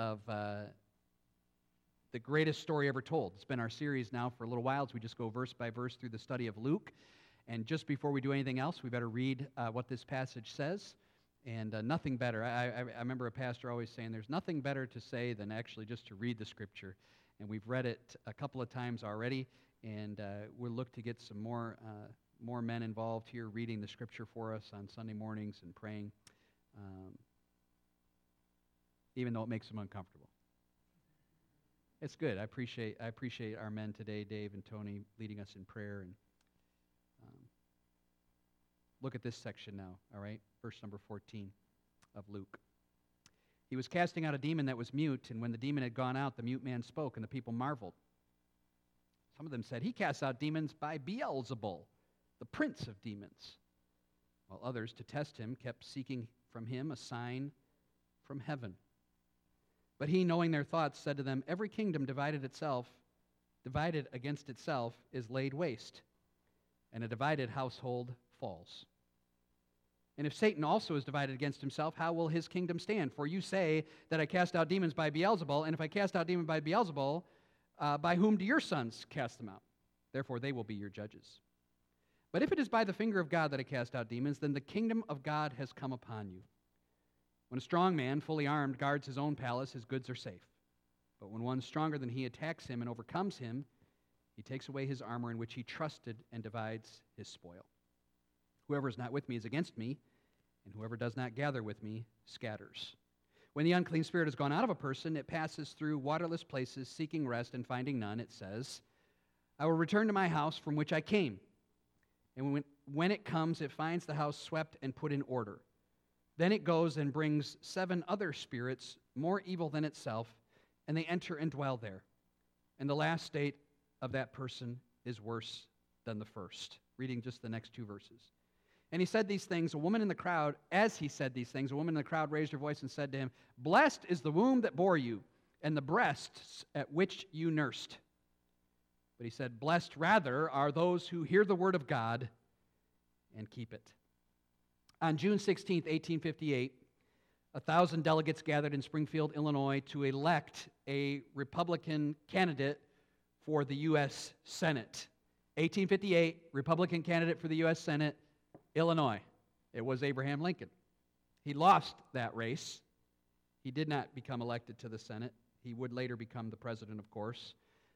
of uh, the greatest story ever told. It's been our series now for a little while as we just go verse by verse through the study of Luke. And just before we do anything else, we better read uh, what this passage says. And uh, nothing better. I, I, I, remember a pastor always saying there's nothing better to say than actually just to read the scripture. And we've read it a couple of times already, and uh, we'll look to get some more, uh, more men involved here reading the scripture for us on Sunday mornings and praying. Um, even though it makes them uncomfortable. It's good. I appreciate, I appreciate our men today, Dave and Tony, leading us in prayer. And um, look at this section now, all right? Verse number 14 of Luke. He was casting out a demon that was mute, and when the demon had gone out, the mute man spoke, and the people marveled. Some of them said, He casts out demons by Beelzebul, the prince of demons. While others, to test him, kept seeking from him a sign from heaven. But he, knowing their thoughts, said to them, Every kingdom divided itself, divided against itself, is laid waste, and a divided household falls. And if Satan also is divided against himself, how will his kingdom stand? For you say that I cast out demons by Beelzebul, and if I cast out demons by Beelzebul, uh, by whom do your sons cast them out? Therefore, they will be your judges. But if it is by the finger of God that I cast out demons, then the kingdom of God has come upon you. When a strong man, fully armed, guards his own palace, his goods are safe. But when one stronger than he attacks him and overcomes him, he takes away his armor in which he trusted and divides his spoil. Whoever is not with me is against me, and whoever does not gather with me scatters. When the unclean spirit has gone out of a person, it passes through waterless places, seeking rest and finding none. It says, I will return to my house from which I came. And when, it comes, it finds the house swept and put in order. Then it goes and brings seven other spirits more evil than itself, and they enter and dwell there. And the last state of that person is worse than the first. Reading just the next two verses. And he said these things. A woman in the crowd, as he said these things, a woman in the crowd raised her voice and said to him, Blessed is the womb that bore you, and the breasts at which you nursed. But he said, Blessed rather are those who hear the word of God and keep it. On June 16, 1858, a thousand delegates gathered in Springfield, Illinois to elect a Republican candidate for the U.S. Senate. 1858, Republican candidate for the U.S. Senate, Illinois. It was Abraham Lincoln. He lost that race. He did not become elected to the Senate. He would later become the president, of course.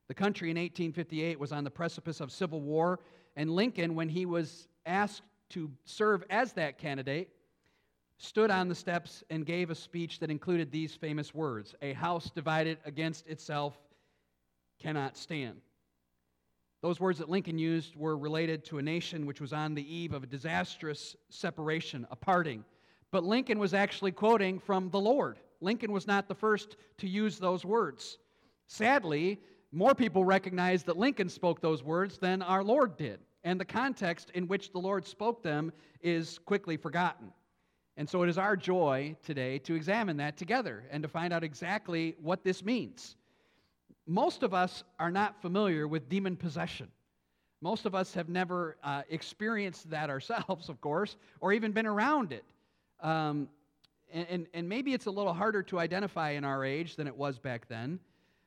The country in 1858 was on the precipice of civil war, and Lincoln, when he was asked to serve as that candidate, stood on the steps and gave a speech that included these famous words A house divided against itself cannot stand. Those words that Lincoln used were related to a nation which was on the eve of a disastrous separation, a parting. But Lincoln was actually quoting from the Lord. Lincoln was not the first to use those words. Sadly, more people recognize that Lincoln spoke those words than our Lord did and the context in which the Lord spoke them is quickly forgotten. And so it is our joy today to examine that together and to find out exactly what this means. Most of us are not familiar with demon possession. Most of us have never uh, experienced that ourselves, of course, or even been around it. Um, and, and, and maybe it's a little harder to identify in our age than it was back then.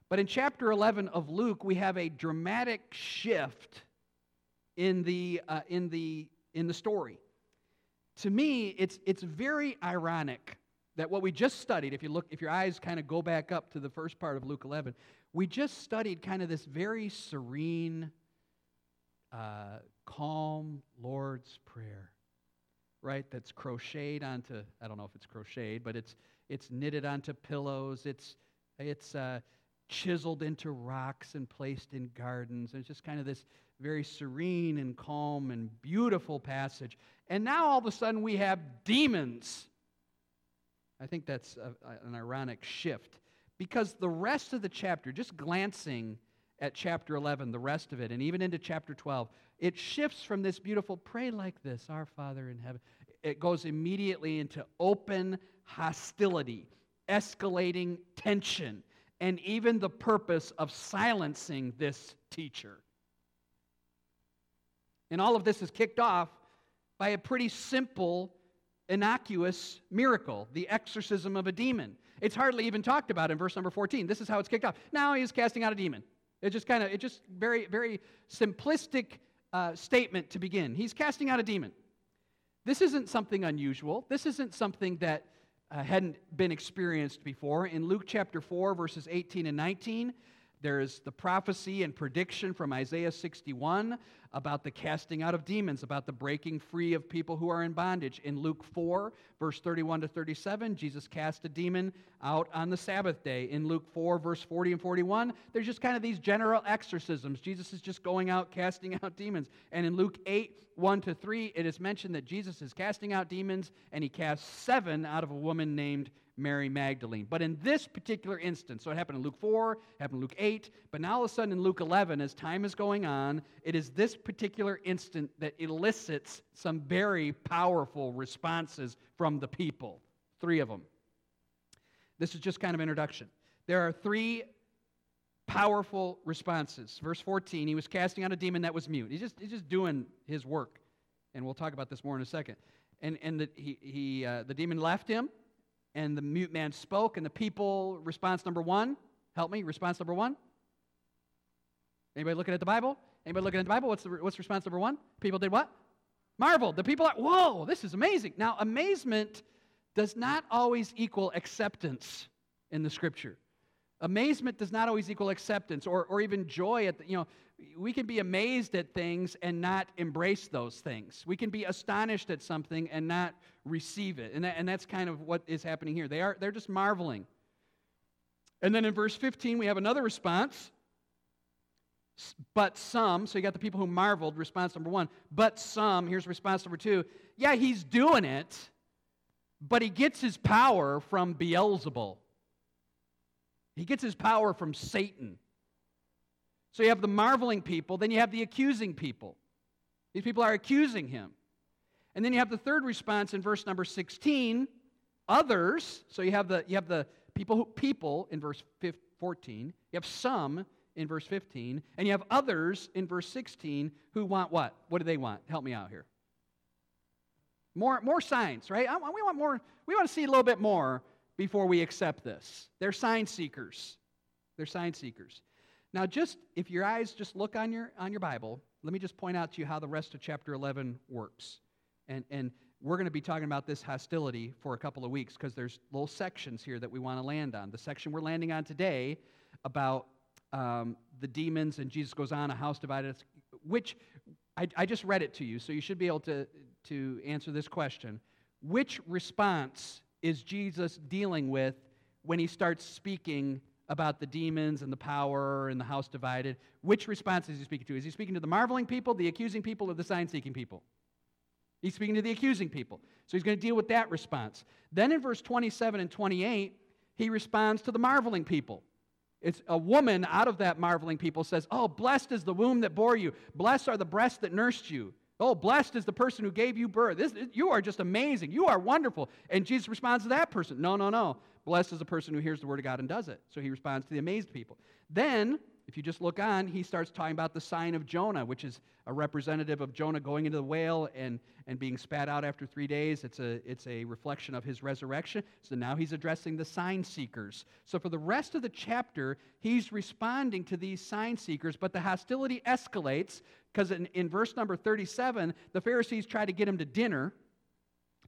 But in chapter 11 of Luke, we have a dramatic shift in the, uh, in the, in the story. To me, it's, it's very ironic that what we just studied, if you look, if your eyes kind of go back up to the first part of Luke 11, we just studied kind of this very serene, uh, calm Lord's Prayer, right? That's crocheted onto, I don't know if it's crocheted, but it's, it's knitted onto pillows. It's, it's uh, chiseled into rocks and placed in gardens. And It's just kind of this very serene and calm and beautiful passage. And now all of a sudden we have demons. I think that's a, an ironic shift because the rest of the chapter, just glancing at chapter 11, the rest of it, and even into chapter 12, it shifts from this beautiful pray like this, Our Father in heaven. It goes immediately into open hostility, escalating tension, and even the purpose of silencing this teacher. And all of this is kicked off by a pretty simple, innocuous miracle the exorcism of a demon. It's hardly even talked about in verse number 14. This is how it's kicked off. Now he's casting out a demon. It's just kind of, it's just very, very simplistic uh, statement to begin. He's casting out a demon. This isn't something unusual. This isn't something that uh, hadn't been experienced before. In Luke chapter 4, verses 18 and 19, there's the prophecy and prediction from Isaiah 61 about the casting out of demons, about the breaking free of people who are in bondage. In Luke 4, verse 31 to 37, Jesus cast a demon out on the Sabbath day. In Luke 4, verse 40 and 41, there's just kind of these general exorcisms. Jesus is just going out casting out demons. And in Luke 8, 1 to 3, it is mentioned that Jesus is casting out demons, and he casts seven out of a woman named Mary Magdalene. But in this particular instance, so it happened in Luke 4, happened in Luke 8, but now all of a sudden in Luke 11, as time is going on, it is this particular instant that elicits some very powerful responses from the people. Three of them. This is just kind of introduction. There are three powerful responses. Verse 14, he was casting out a demon that was mute. He's just, he's just doing his work. And we'll talk about this more in a second. And, and the, he, he, uh, the demon left him and the mute man spoke, and the people, response number one, help me, response number one. Anybody looking at the Bible? Anybody looking at the Bible? What's, the, what's response number one? People did what? Marveled. The people are, whoa, this is amazing. Now, amazement does not always equal acceptance in the scripture. Amazement does not always equal acceptance or, or even joy at the, you know, we can be amazed at things and not embrace those things. We can be astonished at something and not receive it. And, that, and that's kind of what is happening here. They are, they're just marveling. And then in verse 15, we have another response. But some, so you got the people who marveled, response number one. But some, here's response number two. Yeah, he's doing it, but he gets his power from Beelzebul. He gets his power from Satan. So you have the marveling people, then you have the accusing people. These people are accusing him. And then you have the third response in verse number 16, others. So you have the you have the people who, people in verse 14. You have some in verse 15, and you have others in verse 16 who want what? What do they want? Help me out here. More more signs, right? I, we want more we want to see a little bit more before we accept this. They're sign seekers. They're sign seekers. Now, just if your eyes just look on your on your Bible, let me just point out to you how the rest of chapter 11 works. And and we're going to be talking about this hostility for a couple of weeks because there's little sections here that we want to land on. The section we're landing on today about um, the demons and Jesus goes on a house divided, which I, I just read it to you, so you should be able to to answer this question. Which response is Jesus dealing with when he starts speaking about the demons and the power and the house divided. Which response is he speaking to? Is he speaking to the marveling people, the accusing people, or the sign seeking people? He's speaking to the accusing people. So he's going to deal with that response. Then in verse 27 and 28, he responds to the marveling people. It's a woman out of that marveling people says, Oh, blessed is the womb that bore you. Blessed are the breasts that nursed you. Oh, blessed is the person who gave you birth. This, you are just amazing. You are wonderful. And Jesus responds to that person No, no, no. Blessed is the person who hears the word of God and does it. So he responds to the amazed people. Then, if you just look on, he starts talking about the sign of Jonah, which is a representative of Jonah going into the whale and, and being spat out after three days. It's a, it's a reflection of his resurrection. So now he's addressing the sign seekers. So for the rest of the chapter, he's responding to these sign seekers, but the hostility escalates because in, in verse number 37, the Pharisees try to get him to dinner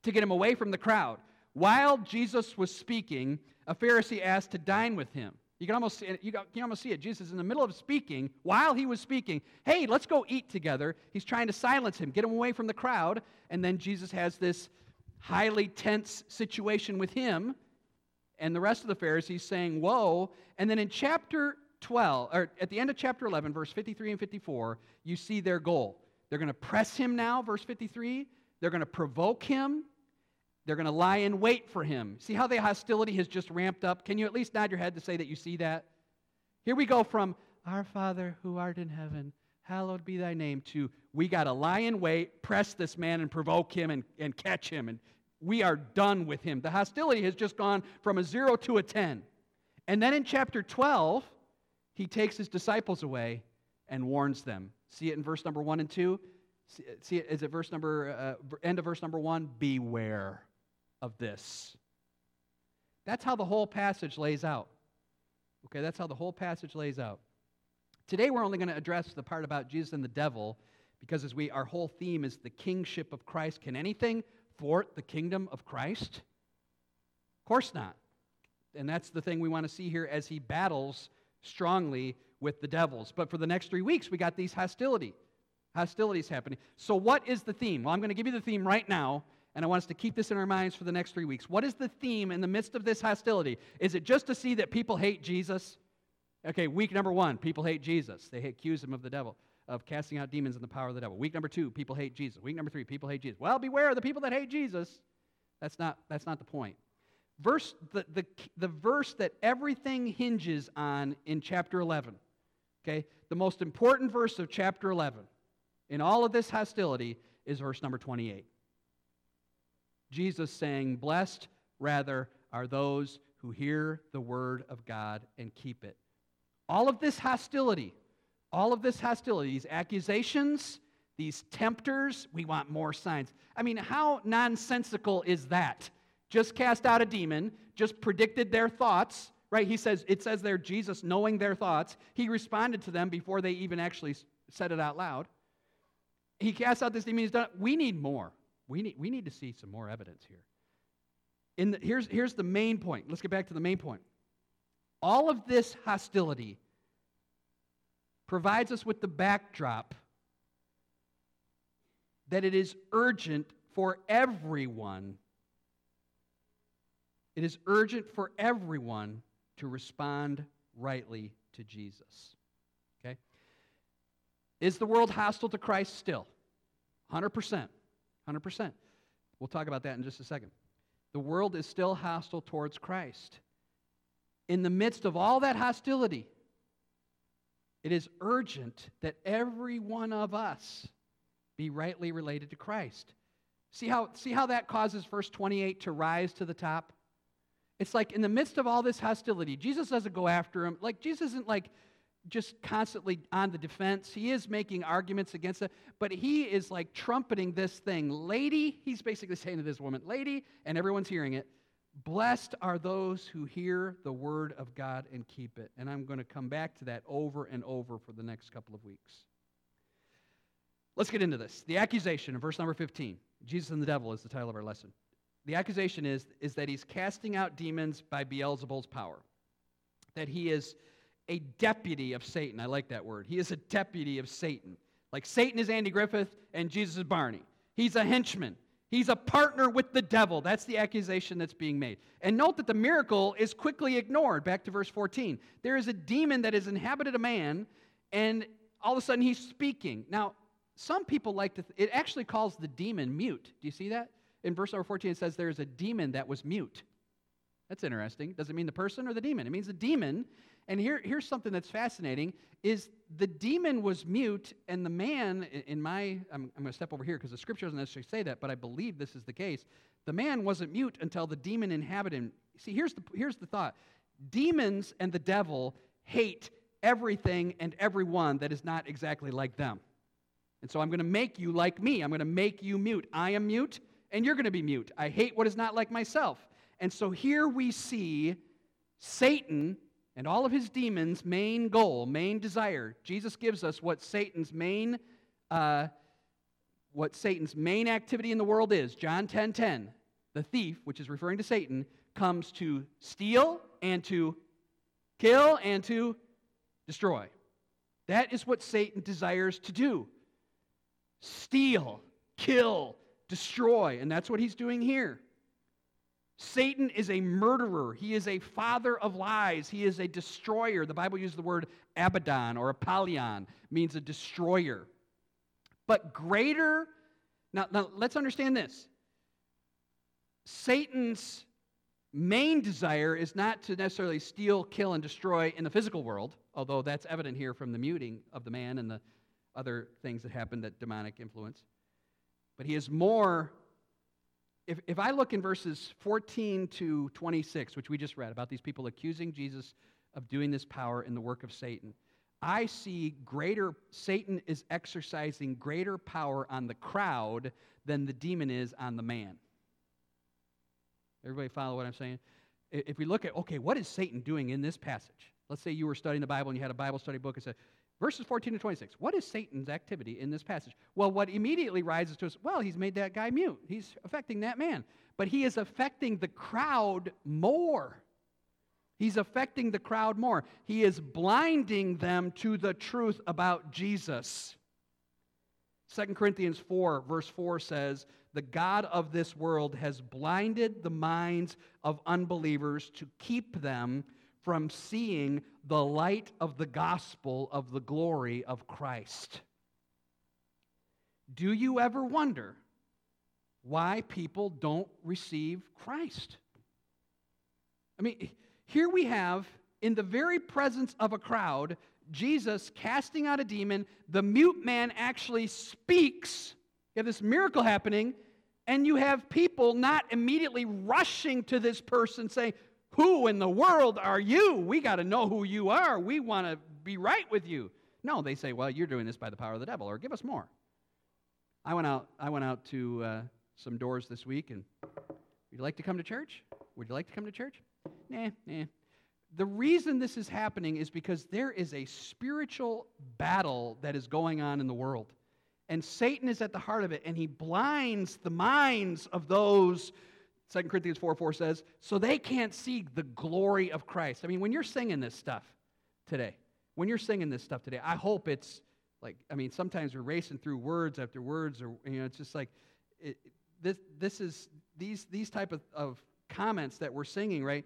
to get him away from the crowd. While Jesus was speaking, a Pharisee asked to dine with him. You can almost see it, you can almost see it. Jesus in the middle of speaking, while he was speaking, hey, let's go eat together. He's trying to silence him, get him away from the crowd. And then Jesus has this highly tense situation with him and the rest of the Pharisees saying, Whoa. And then in chapter 12, or at the end of chapter 11, verse 53 and 54, you see their goal. They're going to press him now, verse 53. They're going to provoke him. They're going to lie in wait for him. See how the hostility has just ramped up? Can you at least nod your head to say that you see that? Here we go from, Our Father who art in heaven, hallowed be thy name, to, we got to lie in wait, press this man, and provoke him and, and catch him. And we are done with him. The hostility has just gone from a zero to a 10. And then in chapter 12, he takes his disciples away and warns them. See it in verse number 1 and 2? See, it, is it verse number, uh, end of verse number 1? Beware of this. That's how the whole passage lays out. Okay, that's how the whole passage lays out. Today we're only going to address the part about Jesus and the devil because as we our whole theme is the kingship of Christ. Can anything thwart the kingdom of Christ? Of course not. And that's the thing we want to see here as he battles strongly with the devils. But for the next 3 weeks we got these hostility hostilities happening. So what is the theme? Well, I'm going to give you the theme right now and I want us to keep this in our minds for the next three weeks. What is the theme in the midst of this hostility? Is it just to see that people hate Jesus? Okay, week number one, people hate Jesus. They accuse him of the devil, of casting out demons in the power of the devil. Week number two, people hate Jesus. Week number three, people hate Jesus. Well, beware of the people that hate Jesus. That's not, that's not the point. Verse, the, the, the verse that everything hinges on in chapter 11, okay, the most important verse of chapter 11 in all of this hostility is verse number 28. Jesus saying, Blessed rather are those who hear the word of God and keep it. All of this hostility, all of this hostility, these accusations, these tempters, we want more signs. I mean, how nonsensical is that? Just cast out a demon, just predicted their thoughts, right? He says, it says there, Jesus knowing their thoughts, he responded to them before they even actually said it out loud. He cast out this demon, he's done. it. We need more. We need, we need to see some more evidence here. In the, here's, here's the main point. Let's get back to the main point. All of this hostility provides us with the backdrop that it is urgent for everyone. It is urgent for everyone to respond rightly to Jesus. Okay? Is the world hostile to Christ still? 100%. 100%. We'll talk about that in just a second. The world is still hostile towards Christ. In the midst of all that hostility, it is urgent that every one of us be rightly related to Christ. See how, see how that causes verse 28 to rise to the top? It's like in the midst of all this hostility, Jesus doesn't go after him. Like, Jesus isn't like, just constantly on the defense. He is making arguments against it, but he is like trumpeting this thing. Lady, he's basically saying to this woman, Lady, and everyone's hearing it, blessed are those who hear the word of God and keep it. And I'm going to come back to that over and over for the next couple of weeks. Let's get into this. The accusation in verse number 15 Jesus and the devil is the title of our lesson. The accusation is, is that he's casting out demons by Beelzebul's power, that he is a deputy of Satan. I like that word. He is a deputy of Satan. Like Satan is Andy Griffith and Jesus is Barney. He's a henchman. He's a partner with the devil. That's the accusation that's being made. And note that the miracle is quickly ignored. Back to verse 14. There is a demon that has inhabited a man, and all of a sudden he's speaking. Now, some people like to, th- it actually calls the demon mute. Do you see that? In verse number 14, it says there is a demon that was mute. That's interesting. Does it mean the person or the demon? It means the demon and here, here's something that's fascinating is the demon was mute and the man in my i'm, I'm going to step over here because the scripture doesn't necessarily say that but i believe this is the case. The man wasn't mute until the demon inhabited him. See here's the, here's the thought. Demons and the devil hate everything and everyone that is not exactly like them. And so i'm going to make you like me. I'm going to make you mute. I am mute and you're going to be mute. I hate what is not like myself. And so here we see satan and all of his demons' main goal, main desire. Jesus gives us what Satan's main, uh, what Satan's main activity in the world is. John 10 10. The thief, which is referring to Satan, comes to steal and to kill and to destroy. That is what Satan desires to do steal, kill, destroy. And that's what he's doing here. Satan is a murderer. He is a father of lies. He is a destroyer. The Bible uses the word Abaddon or Apollyon, means a destroyer. But greater, now, now let's understand this. Satan's main desire is not to necessarily steal, kill, and destroy in the physical world, although that's evident here from the muting of the man and the other things that happened that demonic influence. But he is more if, if I look in verses 14 to 26, which we just read about these people accusing Jesus of doing this power in the work of Satan, I see greater, Satan is exercising greater power on the crowd than the demon is on the man. Everybody follow what I'm saying? if we look at, okay, what is Satan doing in this passage? Let's say you were studying the Bible and you had a Bible study book and said, verses 14 to 26, what is Satan's activity in this passage? Well, what immediately rises to us, well, he's made that guy mute. He's affecting that man. But he is affecting the crowd more. He's affecting the crowd more. He is blinding them to the truth about Jesus. 2 Corinthians 4, verse 4 says, The God of this world has blinded the minds of unbelievers to keep them from seeing the light of the gospel of the glory of Christ. Do you ever wonder why people don't receive Christ? I mean, here we have, in the very presence of a crowd, Jesus casting out a demon. The mute man actually speaks. You have this miracle happening, and you have people not immediately rushing to this person saying, Who in the world are you? We got to know who you are. We want to be right with you. No, they say, Well, you're doing this by the power of the devil, or give us more. I went out, I went out to uh, some doors this week, and would you like to come to church? Would you like to come to church? Nah, nah. The reason this is happening is because there is a spiritual battle that is going on in the world. And Satan is at the heart of it, and he blinds the minds of those, 2 Corinthians 4 4 says, so they can't see the glory of Christ. I mean, when you're singing this stuff today, when you're singing this stuff today, I hope it's like, I mean, sometimes we're racing through words after words, or, you know, it's just like, it, this, this is, these, these type of, of comments that we're singing, right?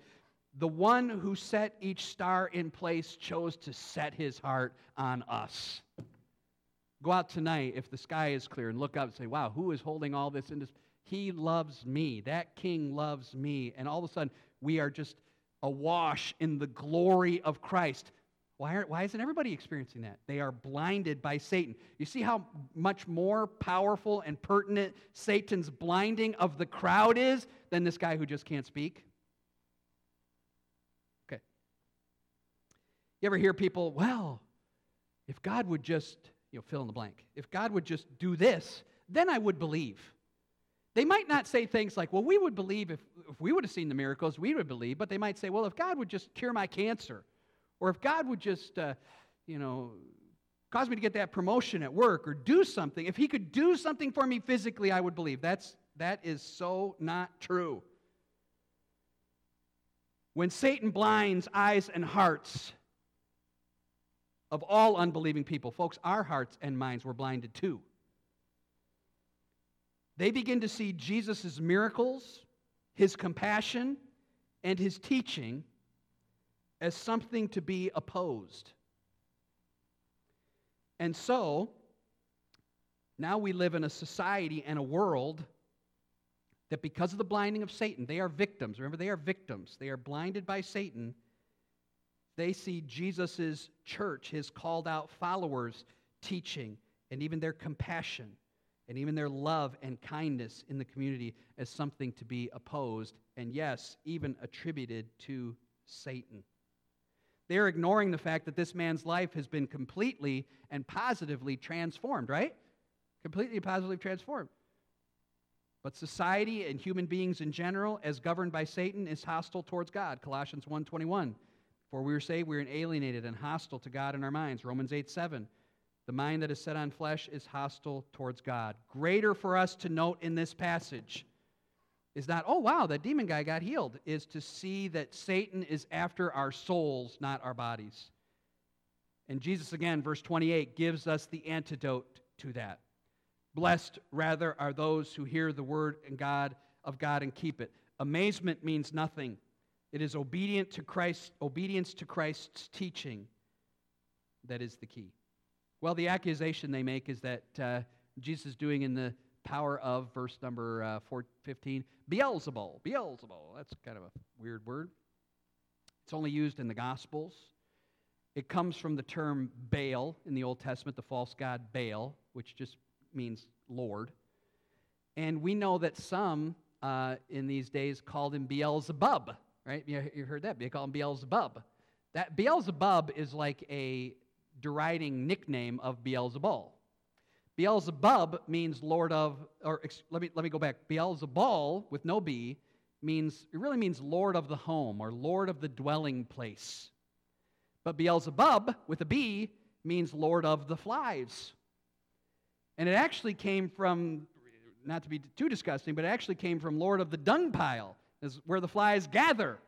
The one who set each star in place chose to set his heart on us. Go out tonight if the sky is clear and look up and say, wow, who is holding all this in this? He loves me. That king loves me. And all of a sudden, we are just awash in the glory of Christ. Why, are, why isn't everybody experiencing that? They are blinded by Satan. You see how much more powerful and pertinent Satan's blinding of the crowd is than this guy who just can't speak? Okay. You ever hear people, well, if God would just, you know, fill in the blank, if God would just do this, then I would believe. They might not say things like, well, we would believe if, if we would have seen the miracles, we would believe, but they might say, well, if God would just cure my cancer, or if God would just, uh, you know, cause me to get that promotion at work, or do something, if He could do something for me physically, I would believe. That's, that is so not true. When Satan blinds eyes and hearts, of all unbelieving people. Folks, our hearts and minds were blinded too. They begin to see Jesus' miracles, his compassion, and his teaching as something to be opposed. And so, now we live in a society and a world that because of the blinding of Satan, they are victims. Remember, they are victims. They are blinded by Satan they see Jesus' church, his called out followers, teaching, and even their compassion, and even their love and kindness in the community as something to be opposed, and yes, even attributed to Satan. They're ignoring the fact that this man's life has been completely and positively transformed, right? Completely positively transformed. But society and human beings in general, as governed by Satan, is hostile towards God. Colossians 1:21. For we were saved, we are alienated and hostile to God in our minds. Romans 8 7. The mind that is set on flesh is hostile towards God. Greater for us to note in this passage is not, oh, wow, that demon guy got healed, is to see that Satan is after our souls, not our bodies. And Jesus, again, verse 28, gives us the antidote to that. Blessed, rather, are those who hear the word and God of God and keep it. Amazement means nothing. It is obedient to Christ, obedience to Christ's teaching that is the key. Well, the accusation they make is that uh, Jesus is doing in the power of, verse number uh, 4, 15, Beelzebul. Beelzebul. That's kind of a weird word. It's only used in the Gospels. It comes from the term Baal in the Old Testament, the false god Baal, which just means Lord. And we know that some uh, in these days called him Beelzebub, right? You, you heard that. They call him Beelzebub. That Beelzebub is like a deriding nickname of Beelzebul. Beelzebub means Lord of, or let me, let me go back. Beelzebul, with no B, means, it really means Lord of the home or Lord of the dwelling place. But Beelzebub, with a B, means Lord of the flies. And it actually came from, not to be too disgusting, but it actually came from Lord of the dung pile, is where the flies gather.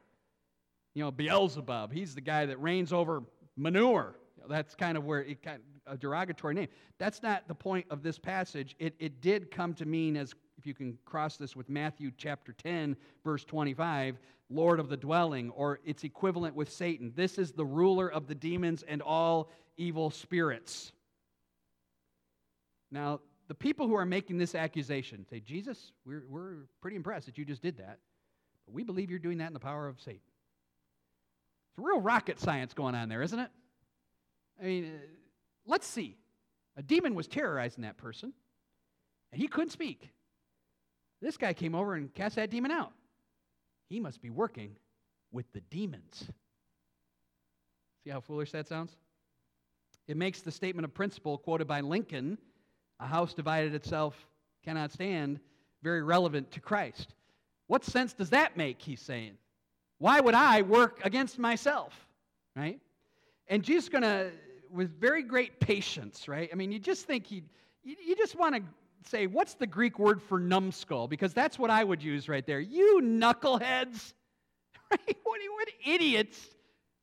You know, Beelzebub, he's the guy that reigns over manure. That's kind of where it kind a derogatory name. That's not the point of this passage. It, it did come to mean, as if you can cross this with Matthew chapter 10, verse 25, Lord of the dwelling, or its equivalent with Satan. This is the ruler of the demons and all evil spirits. Now, the people who are making this accusation say, Jesus, we're, we're pretty impressed that you just did that, but we believe you're doing that in the power of Satan. It's real rocket science going on there, isn't it? I mean, uh, let's see. A demon was terrorizing that person, and he couldn't speak. This guy came over and cast that demon out. He must be working with the demons. See how foolish that sounds? It makes the statement of principle quoted by Lincoln, a house divided itself cannot stand, very relevant to Christ. What sense does that make, he's saying? Why would I work against myself? Right? And Jesus is going to, with very great patience, right? I mean, you just think he, you, you just want to say, what's the Greek word for numbskull? Because that's what I would use right there. You knuckleheads. Right? What, what idiots,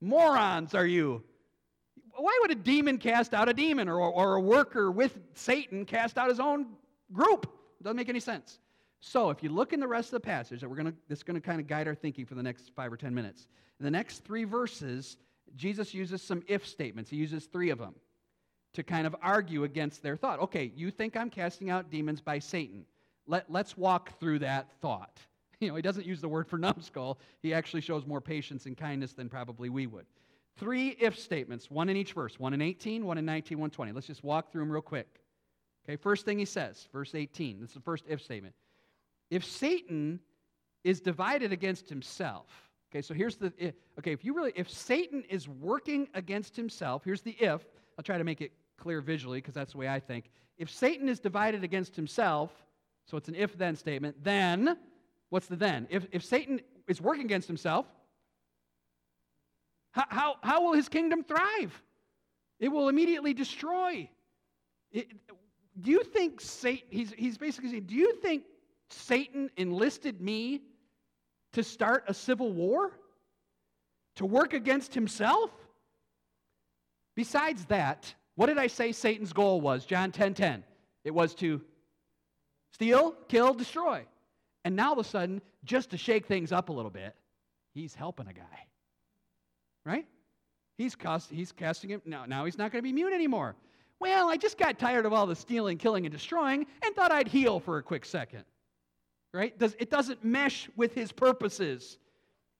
morons are you? Why would a demon cast out a demon or, or a worker with Satan cast out his own group? Doesn't make any sense. So if you look in the rest of the passage, that we're gonna, going to kind of guide our thinking for the next five or ten minutes. In the next three verses, Jesus uses some if statements. He uses three of them to kind of argue against their thought. Okay, you think I'm casting out demons by Satan. Let, let's walk through that thought. You know, he doesn't use the word for numbskull. He actually shows more patience and kindness than probably we would. Three if statements, one in each verse, one in 18, one in 19, one 20. Let's just walk through them real quick. Okay, first thing he says, verse 18. This is the first if statement. If Satan is divided against himself, okay, so here's the, if, okay, if you really, if Satan is working against himself, here's the if, I'll try to make it clear visually because that's the way I think. If Satan is divided against himself, so it's an if then statement, then, what's the then? If, if Satan is working against himself, how, how, how will his kingdom thrive? It will immediately destroy. It, do you think Satan, he's, he's basically saying, do you think Satan enlisted me to start a civil war? To work against himself? Besides that, what did I say Satan's goal was? John 10:10. 10, 10. It was to steal, kill, destroy. And now all of a sudden, just to shake things up a little bit, he's helping a guy. Right? He's, cast, he's casting him. Now, now he's not going to be mute anymore. Well, I just got tired of all the stealing, killing, and destroying and thought I'd heal for a quick second. Right? Does, it doesn't mesh with his purposes.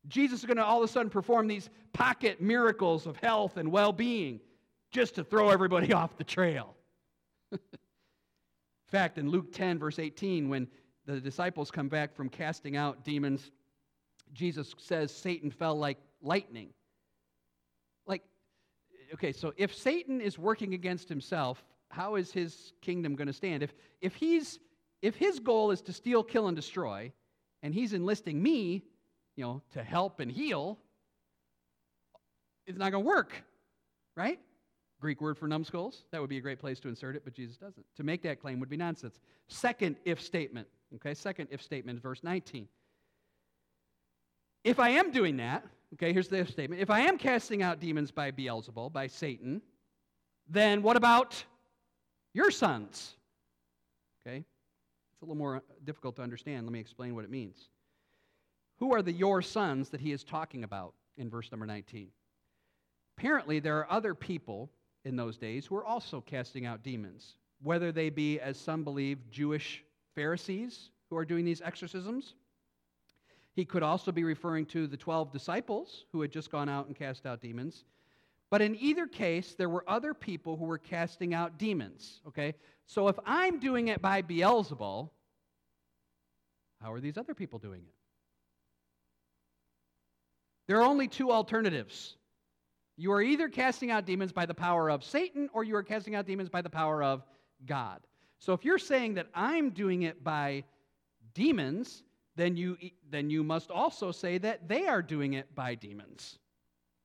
Jesus is going to all of a sudden perform these pocket miracles of health and well being just to throw everybody off the trail. in fact, in Luke 10, verse 18, when the disciples come back from casting out demons, Jesus says Satan fell like lightning. Like, okay, so if Satan is working against himself, how is his kingdom going to stand? If, if, he's, if his goal is to steal, kill, and destroy, and he's enlisting me, you know, to help and heal, it's not going to work, right? Greek word for numbskulls. That would be a great place to insert it, but Jesus doesn't. To make that claim would be nonsense. Second if statement. Okay, second if statement, verse 19. If I am doing that, okay, here's the if statement. If I am casting out demons by Beelzebul, by Satan, then what about your sons? Okay, a little more uh, difficult to understand. Let me explain what it means. Who are the your sons that he is talking about in verse number 19? Apparently, there are other people in those days who are also casting out demons, whether they be, as some believe, Jewish Pharisees who are doing these exorcisms. He could also be referring to the 12 disciples who had just gone out and cast out demons. But in either case, there were other people who were casting out demons. Okay? So if I'm doing it by Beelzebul, how are these other people doing it? There are only two alternatives. You are either casting out demons by the power of Satan or you are casting out demons by the power of God. So if you're saying that I'm doing it by demons, then you, then you must also say that they are doing it by demons.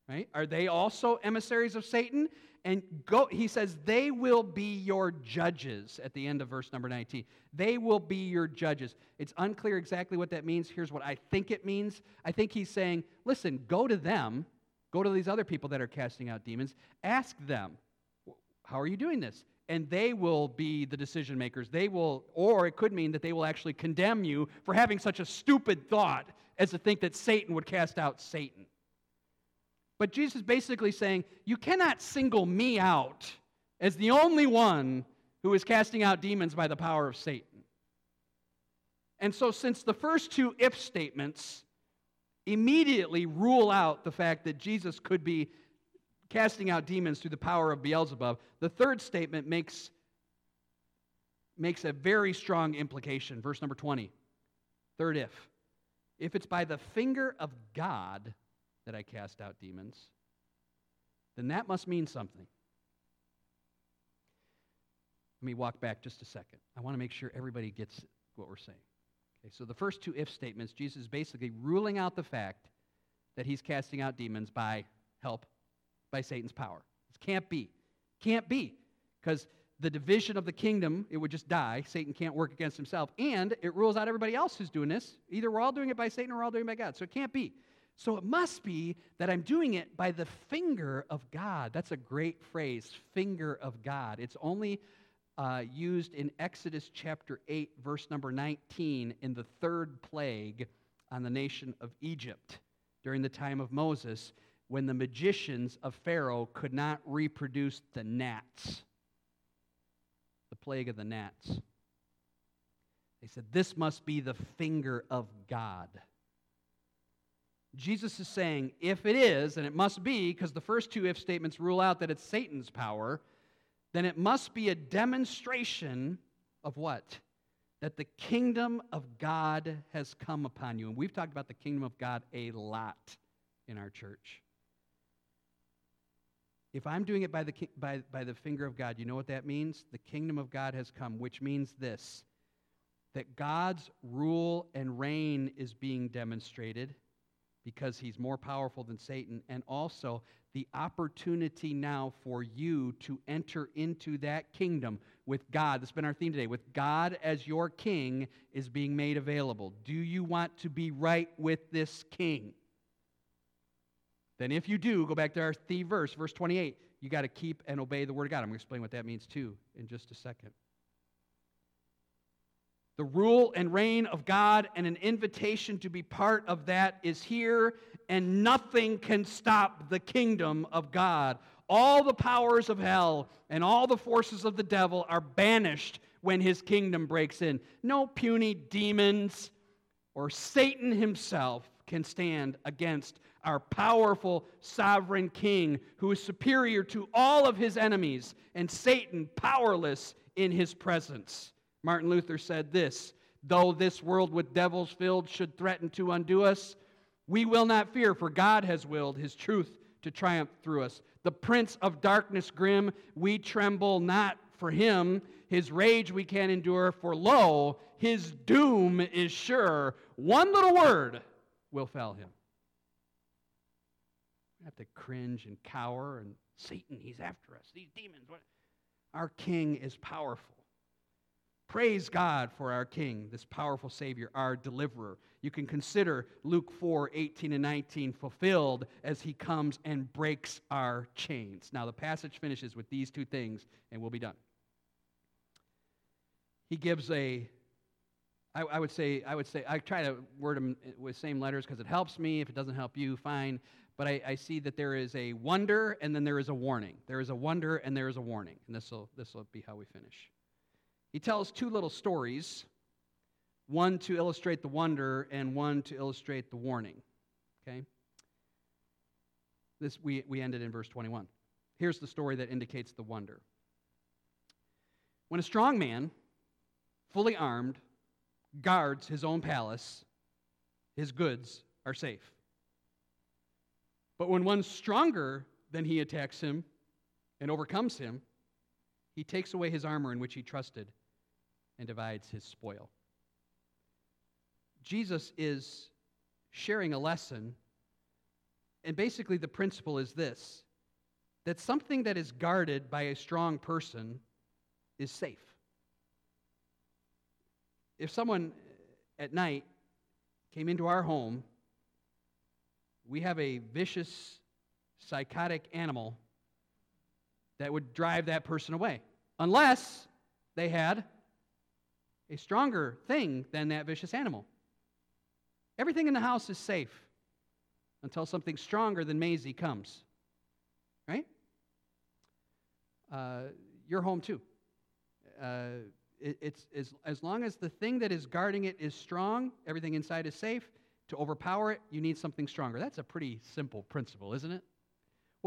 Right? Are they also emissaries of Satan? And go, he says, they will be your judges at the end of verse number 19. They will be your judges. It's unclear exactly what that means. Here's what I think it means. I think he's saying, listen, go to them, go to these other people that are casting out demons, ask them, how are you doing this? and they will be the decision makers. They will, or it could mean that they will actually condemn you for having such a stupid thought as to think that Satan would cast out Satan. But Jesus is basically saying, you cannot single me out as the only one who is casting out demons by the power of Satan. And so, since the first two if statements immediately rule out the fact that Jesus could be casting out demons through the power of Beelzebub, the third statement makes, makes a very strong implication. Verse number 20. Third if. If it's by the finger of God that I cast out demons, then that must mean something. Let me walk back just a second. I want to make sure everybody gets what we're saying. Okay, so the first two if statements, Jesus is basically ruling out the fact that he's casting out demons by help by Satan's power. This can't be. Can't be. Because the division of the kingdom, it would just die. Satan can't work against himself. And it rules out everybody else who's doing this. Either we're all doing it by Satan or we're all doing it by God. So it can't be. So it must be that I'm doing it by the finger of God. That's a great phrase, finger of God. It's only uh, used in Exodus chapter 8, verse number 19, in the third plague on the nation of Egypt during the time of Moses when the magicians of Pharaoh could not reproduce the gnats, the plague of the gnats. They said, This must be the finger of God. Jesus is saying, if it is, and it must be, because the first two if statements rule out that it's Satan's power, then it must be a demonstration of what? That the kingdom of God has come upon you. And we've talked about the kingdom of God a lot in our church. If I'm doing it by the, by, by the finger of God, you know what that means? The kingdom of God has come, which means this that God's rule and reign is being demonstrated because he's more powerful than Satan, and also the opportunity now for you to enter into that kingdom with God. That's been our theme today. With God as your king is being made available. Do you want to be right with this king? Then, if you do, go back to our theme verse, verse 28. You got to keep and obey the word of God. I'm going to explain what that means too in just a second. The rule and reign of God and an invitation to be part of that is here, and nothing can stop the kingdom of God. All the powers of hell and all the forces of the devil are banished when his kingdom breaks in. No puny demons or Satan himself can stand against our powerful sovereign king who is superior to all of his enemies and Satan powerless in his presence. Martin Luther said this Though this world with devils filled should threaten to undo us, we will not fear, for God has willed his truth to triumph through us. The prince of darkness grim, we tremble not for him. His rage we can endure, for lo, his doom is sure. One little word will fell him We have to cringe and cower and Satan, he's after us. These demons. What? Our King is powerful. Praise God for our King, this powerful Savior, our deliverer. You can consider Luke 4 18 and 19 fulfilled as he comes and breaks our chains. Now, the passage finishes with these two things, and we'll be done. He gives a I, would say, I would say, I try to word them with same letters because it helps me. If it doesn't help you, fine but I, I, see that there is a wonder and then there is a warning. There is a wonder and there is a warning. And this will this will be how we finish. He tells two little stories, one to illustrate the wonder and one to illustrate the warning. Okay? This we, we ended in verse 21. Here's the story that indicates the wonder. When a strong man, fully armed, guards his own palace, his goods are safe. But when one stronger than he attacks him and overcomes him, he takes away his armor in which he trusted and divides his spoil. Jesus is sharing a lesson. And basically, the principle is this that something that is guarded by a strong person is safe. If someone at night came into our home, we have a vicious, psychotic animal that would drive that person away, unless they had a stronger thing than that vicious animal. Everything in the house is safe until something stronger than Maisie comes. Right? Uh, your home, too. Uh, it, it's as, as long as the thing that is guarding it is strong, everything inside is safe. To overpower it, you need something stronger. That's a pretty simple principle, isn't it?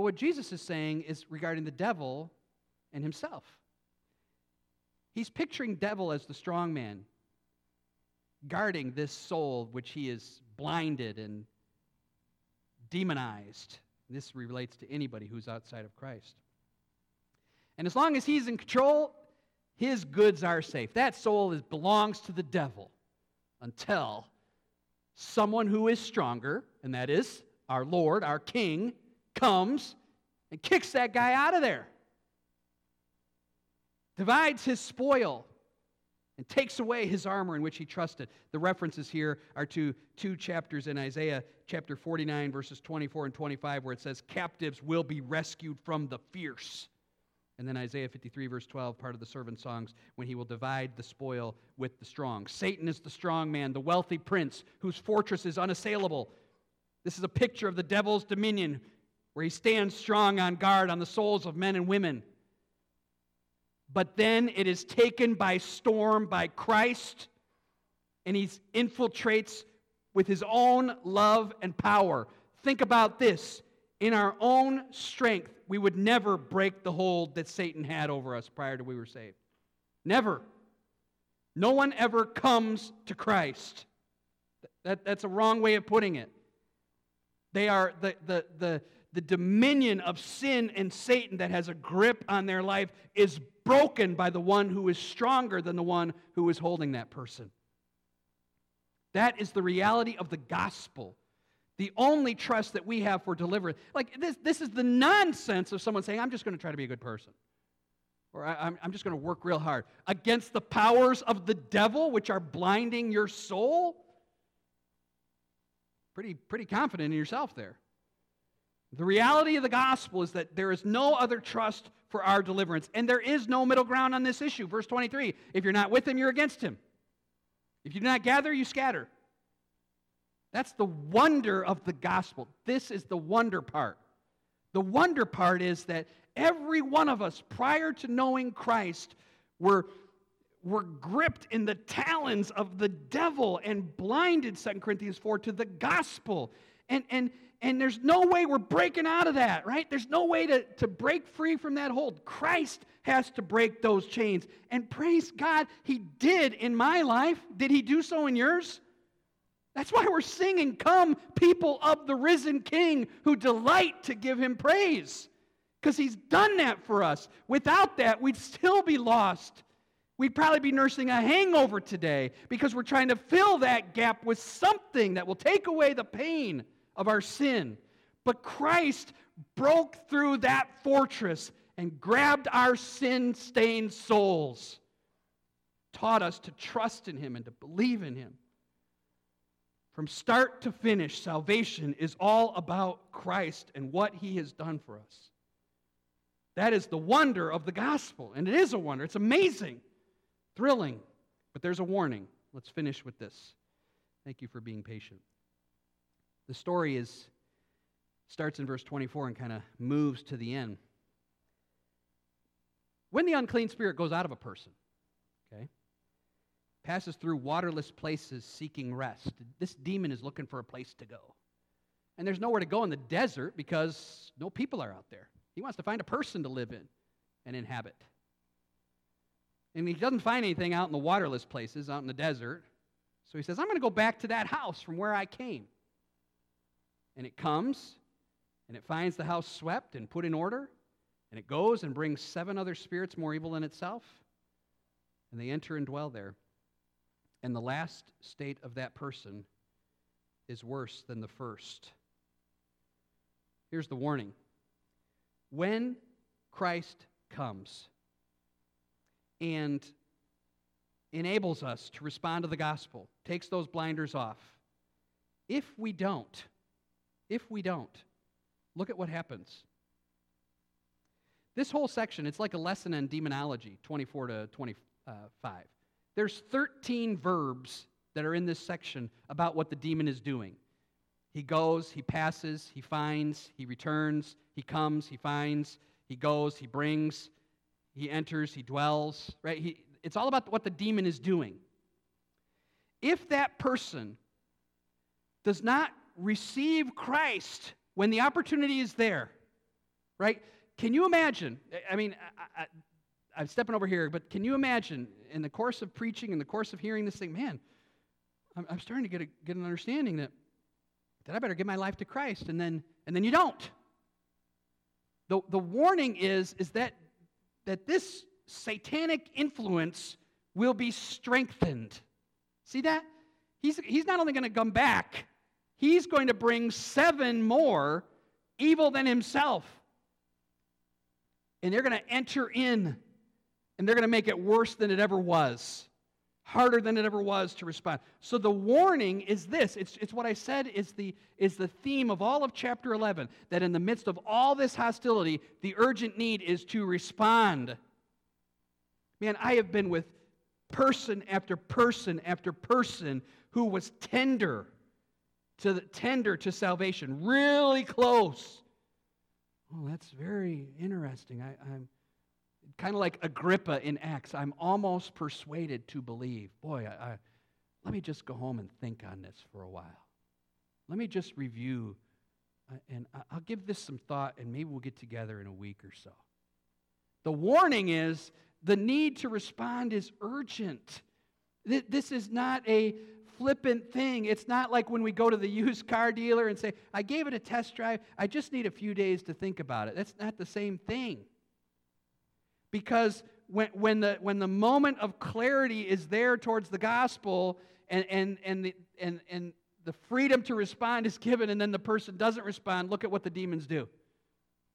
Well, what Jesus is saying is regarding the devil and himself. He's picturing devil as the strong man, guarding this soul which he is blinded and demonized. This relates to anybody who's outside of Christ. And as long as he's in control, his goods are safe. That soul is, belongs to the devil until someone who is stronger, and that is our Lord, our King, comes and kicks that guy out of there, divides his spoil, and takes away his armor in which he trusted. The references here are to two chapters in Isaiah, chapter 49, verses 24 and 25, where it says, Captives will be rescued from the fierce. And then Isaiah 53, verse 12, part of the servant songs, when he will divide the spoil with the strong. Satan is the strong man, the wealthy prince, whose fortress is unassailable. This is a picture of the devil's dominion, where he stands strong on guard on the souls of men and women. But then it is taken by storm by Christ, and he infiltrates with his own love and power. Think about this in our own strength, we would never break the hold that Satan had over us prior to we were saved. Never. No one ever comes to Christ. That, that's a wrong way of putting it. They are the, the, the, the dominion of sin and Satan that has a grip on their life is broken by the one who is stronger than the one who is holding that person. That is the reality of the gospel the only trust that we have for deliverance. Like, this, this is the nonsense of someone saying, I'm just going to try to be a good person. Or I, am I'm just going to work real hard. Against the powers of the devil, which are blinding your soul? Pretty, pretty confident in yourself there. The reality of the gospel is that there is no other trust for our deliverance, and there is no middle ground on this issue. Verse 23 if you're not with him, you're against him. If you do not gather, you scatter. That's the wonder of the gospel. This is the wonder part. The wonder part is that every one of us, prior to knowing Christ, were, were gripped in the talons of the devil and blinded, 2 Corinthians 4, to the gospel. And, and, and there's no way we're breaking out of that, right? There's no way to, to break free from that hold. Christ has to break those chains. And praise God, He did in my life. Did He do so in yours? That's why we're singing, Come, people of the risen King who delight to give him praise. Because he's done that for us. Without that, we'd still be lost. We'd probably be nursing a hangover today because we're trying to fill that gap with something that will take away the pain of our sin. But Christ broke through that fortress and grabbed our sin stained souls, taught us to trust in him and to believe in him. From start to finish, salvation is all about Christ and what he has done for us. That is the wonder of the gospel. And it is a wonder. It's amazing, thrilling. But there's a warning. Let's finish with this. Thank you for being patient. The story is starts in verse 24 and kind of moves to the end. When the unclean spirit goes out of a person, okay? passes through waterless places seeking rest. This demon is looking for a place to go. And there's nowhere to go in the desert because no people are out there. He wants to find a person to live in and inhabit. And he doesn't find anything out in the waterless places, out in the desert. So he says, I'm going to go back to that house from where I came. And it comes and it finds the house swept and put in order. And it goes and brings seven other spirits more evil than itself. And they enter and dwell there. And the last state of that person is worse than the first. Here's the warning when Christ comes and enables us to respond to the gospel, takes those blinders off, if we don't, if we don't, look at what happens. This whole section, it's like a lesson in demonology, 24 to 25. There's 13 verbs that are in this section about what the demon is doing. He goes, he passes, he finds, he returns, he comes, he finds, he goes, he brings, he enters, he dwells, right? He, it's all about what the demon is doing. If that person does not receive Christ when the opportunity is there, right? Can you imagine? I mean, I, I'm stepping over here, but can you imagine in the course of preaching, in the course of hearing this thing, man, I'm, I'm starting to get, a, get an understanding that, that I better give my life to Christ, and then, and then you don't. The, the warning is, is that, that this satanic influence will be strengthened. See that? He's, he's not only going to come back, he's going to bring seven more evil than himself. And they're going to enter in and they're going to make it worse than it ever was harder than it ever was to respond. So the warning is this. It's, it's what I said is the, is the theme of all of chapter 11, that in the midst of all this hostility, the urgent need is to respond. Man, I have been with person after person after person who was tender to the, tender to salvation, really close. Well, that's very interesting. I, I'm kind of like Agrippa in Acts. I'm almost persuaded to believe. Boy, I, I, let me just go home and think on this for a while. Let me just review, uh, and I'll give this some thought, and maybe we'll get together in a week or so. The warning is the need to respond is urgent. This is not a flippant thing. It's not like when we go to the used car dealer and say, I gave it a test drive, I just need a few days to think about it. That's not the same thing. Because when, when, the, when the moment of clarity is there towards the gospel and, and, and, the, and, and the freedom to respond is given and then the person doesn't respond, look at what the demons do.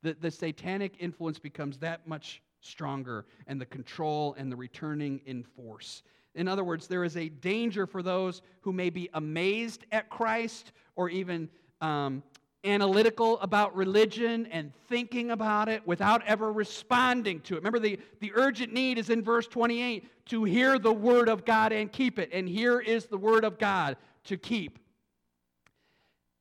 The, the satanic influence becomes that much stronger and the control and the returning in force. In other words, there is a danger for those who may be amazed at Christ or even um, analytical about religion and thinking about it without ever responding to it. Remember, the, the urgent need is in verse 28 to hear the word of God and keep it. And here is the word of God to keep.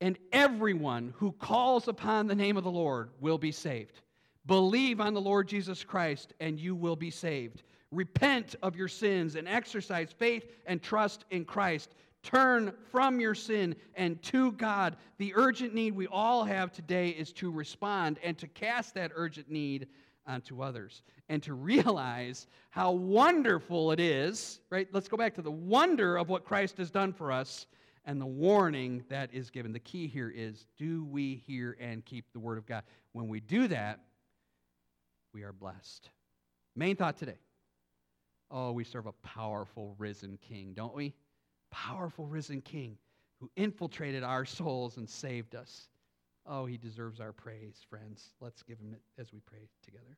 And everyone who calls upon the name of the Lord will be saved. Believe on the Lord Jesus Christ, and you will be saved. Repent of your sins and exercise faith and trust in Christ. Turn from your sin and to God. The urgent need we all have today is to respond and to cast that urgent need onto others and to realize how wonderful it is, right? Let's go back to the wonder of what Christ has done for us and the warning that is given. The key here is do we hear and keep the word of God? When we do that, we are blessed. Main thought today. Oh, we serve a powerful risen king, don't we? powerful risen King who infiltrated our souls and saved us. Oh, he deserves our praise, friends. Let's give him it as we pray together.